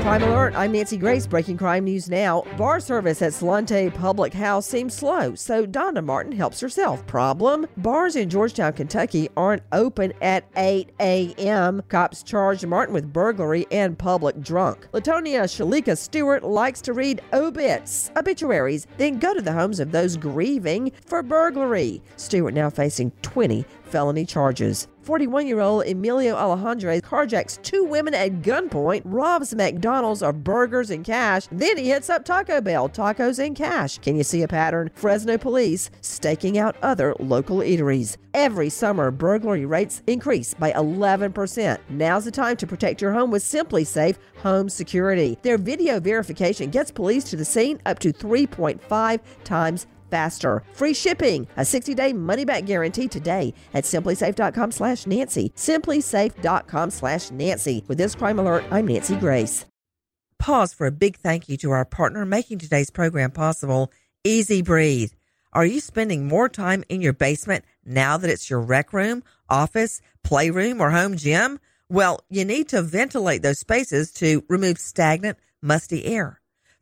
Crime Alert, I'm Nancy Grace, breaking crime news now. Bar service at Salante Public House seems slow, so Donna Martin helps herself. Problem? Bars in Georgetown, Kentucky aren't open at 8 a.m. Cops charged Martin with burglary and public drunk. Latonia Shalika Stewart likes to read obits, obituaries, then go to the homes of those grieving for burglary. Stewart now facing 20 felony charges. 41 year old Emilio Alejandre carjacks two women at gunpoint, robs McDonald's of burgers and cash, then he hits up Taco Bell, tacos and cash. Can you see a pattern? Fresno police staking out other local eateries. Every summer, burglary rates increase by 11%. Now's the time to protect your home with SimpliSafe Home Security. Their video verification gets police to the scene up to 3.5 times faster. Free shipping, a 60-day money-back guarantee today at simplisafe.com slash Nancy. Simplisafe.com slash Nancy. With this crime alert, I'm Nancy Grace. Pause for a big thank you to our partner making today's program possible, EZ Breathe. Are you spending more time in your basement now that it's your rec room, office, playroom, or home gym? Well, you need to ventilate those spaces to remove stagnant, musty air.